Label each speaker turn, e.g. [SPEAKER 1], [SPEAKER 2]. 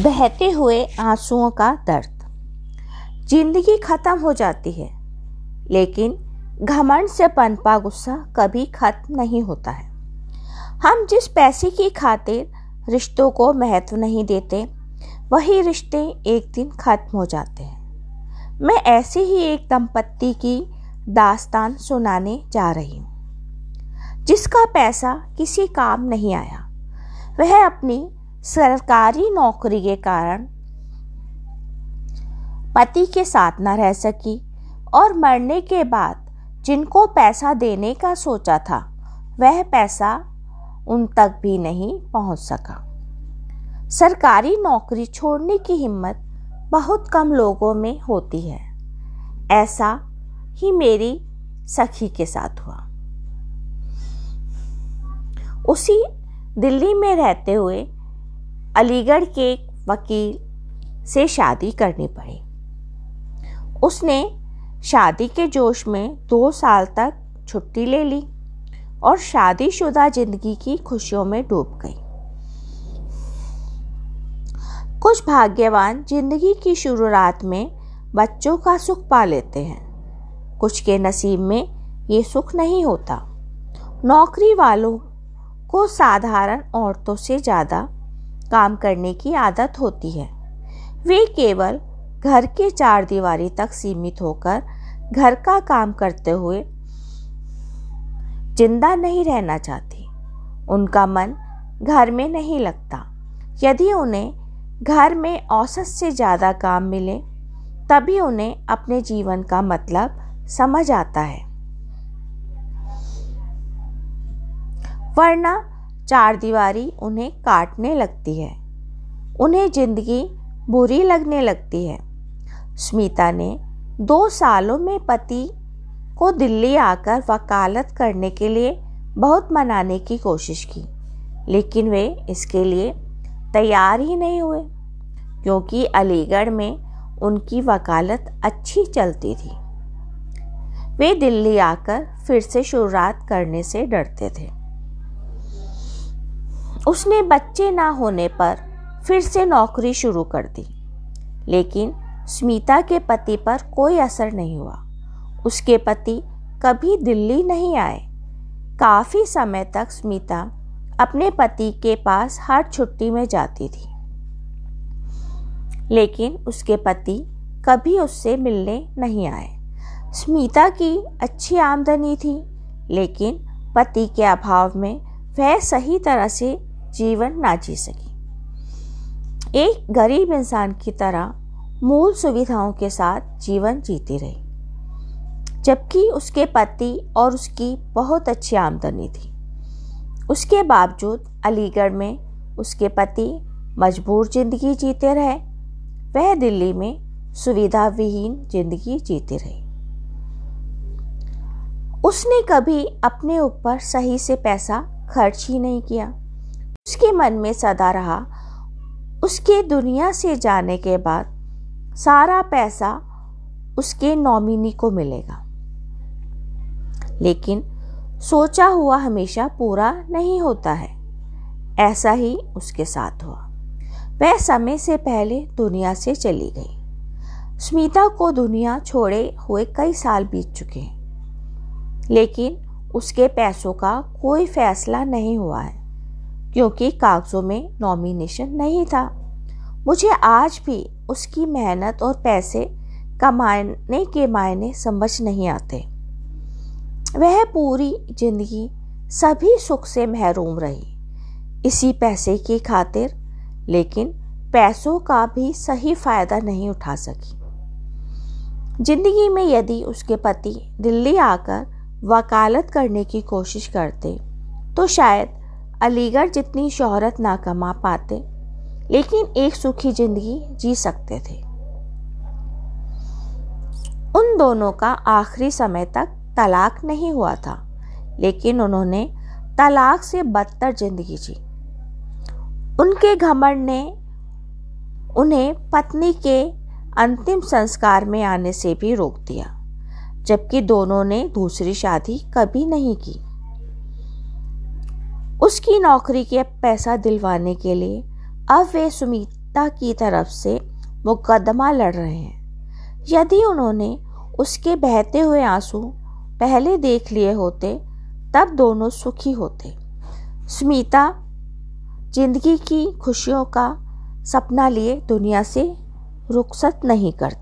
[SPEAKER 1] बहते हुए आंसुओं का दर्द। ज़िंदगी खत्म हो जाती है, लेकिन घमंड से पनपा गुस्सा कभी खत्म नहीं होता है। हम जिस पैसे की खातिर रिश्तों को महत्व नहीं देते, वही रिश्ते एक दिन खत्म हो जाते हैं। मैं ऐसे ही एक दंपत्ति की दास्तान सुनाने जा रही हूँ, जिसका पैसा किसी काम नहीं आया। वह अपनी सरकारी नौकरी के कारण पति के साथ न रह सकी और मरने के बाद जिनको पैसा देने का सोचा था, वह पैसा उन तक भी नहीं पहुँच सका। सरकारी नौकरी छोड़ने की हिम्मत बहुत कम लोगों में होती है। ऐसा ही मेरी सखी के साथ हुआ। उसी दिल्ली में रहते हुए अलीगढ़ के वकील से शादी करनी पड़ी। उसने शादी के जोश में दो साल तक छुट्टी ले ली और शादीशुदा ज़िंदगी की खुशियों में डूब गई। कुछ भाग्यवान ज़िंदगी की शुरुआत में बच्चों का सुख पा लेते हैं। कुछ के नसीब में ये सुख नहीं होता। नौकरी वालों को साधारण औरतों से ज़्यादा काम करने की आदत होती है। वे केवल घर के चार दीवारी तक सीमित होकर घर का काम करते हुए ज़िंदा नहीं रहना चाहती। उनका मन घर में नहीं लगता। यदि उन्हें घर में औसत से ज़्यादा काम मिले, तभी उन्हें अपने जीवन का मतलब समझ आता है। वरना चार दीवारी उन्हें काटने लगती है। उन्हें ज़िंदगी बुरी लगने लगती है। स्मिता ने दो सालों में पति को दिल्ली आकर वकालत करने के लिए बहुत मनाने की कोशिश की, लेकिन वे इसके लिए तैयार ही नहीं हुए, क्योंकि अलीगढ़ में उनकी वकालत अच्छी चलती थी। वे दिल्ली आकर फिर से शुरुआत करने से डरते थे। उसने बच्चे ना होने पर फिर से नौकरी शुरू कर दी। लेकिन स्मिता के पति पर कोई असर नहीं हुआ। उसके पति कभी दिल्ली नहीं आए। काफ़ी समय तक स्मिता अपने पति के पास हर छुट्टी में जाती थी। लेकिन उसके पति कभी उससे मिलने नहीं आए। स्मिता की अच्छी आमदनी थी, लेकिन पति के अभाव में वह सही तरह से जीवन ना जी सकी। एक गरीब इंसान की तरह मूल सुविधाओं के साथ जीवन जीती रही, जबकि उसके पति और उसकी बहुत अच्छी आमदनी थी। उसके बावजूद अलीगढ़ में उसके पति मजबूर ज़िंदगी जीते रहे, वह दिल्ली में सुविधा विहीन ज़िंदगी जीती रही। उसने कभी अपने ऊपर सही से पैसा खर्च ही नहीं किया। उसके मन में सदा रहा। उसके दुनिया से जाने के बाद सारा पैसा उसके नॉमिनी को मिलेगा। लेकिन सोचा हुआ हमेशा पूरा नहीं होता है। ऐसा ही उसके साथ हुआ। वह समय से पहले दुनिया से चली गई। स्मिता को दुनिया छोड़े हुए कई साल बीत चुके हैं। लेकिन उसके पैसों का कोई फैसला नहीं हुआ है। क्योंकि कागजों में नॉमिनेशन नहीं था। मुझे आज भी उसकी मेहनत और पैसे कमाने के मायने समझ नहीं आते। वह पूरी ज़िंदगी सभी सुख से महरूम रही, इसी पैसे की खातिर, लेकिन पैसों का भी सही फ़ायदा नहीं उठा सकी। ज़िंदगी में यदि उसके पति दिल्ली आकर वकालत करने की कोशिश करते तो शायद अलीगढ़ जितनी शोहरत ना कमा पाते, लेकिन एक सुखी ज़िंदगी जी सकते थे। उन दोनों का आखिरी समय तक तलाक नहीं हुआ था, लेकिन उन्होंने तलाक से बदतर ज़िंदगी जी। उनके घमंड ने उन्हें पत्नी के अंतिम संस्कार में आने से भी रोक दिया, जबकि दोनों ने दूसरी शादी कभी नहीं की। उसकी नौकरी के पैसा दिलवाने के लिए अब वे सुमित की तरफ़ से मुकदमा लड़ रहे हैं। यदि उन्होंने उसके बहते हुए आँसू पहले देख लिए होते, तब दोनों सुखी होते। स्मिता ज़िंदगी की खुशियों का सपना लिए दुनिया से रुखसत नहीं करती।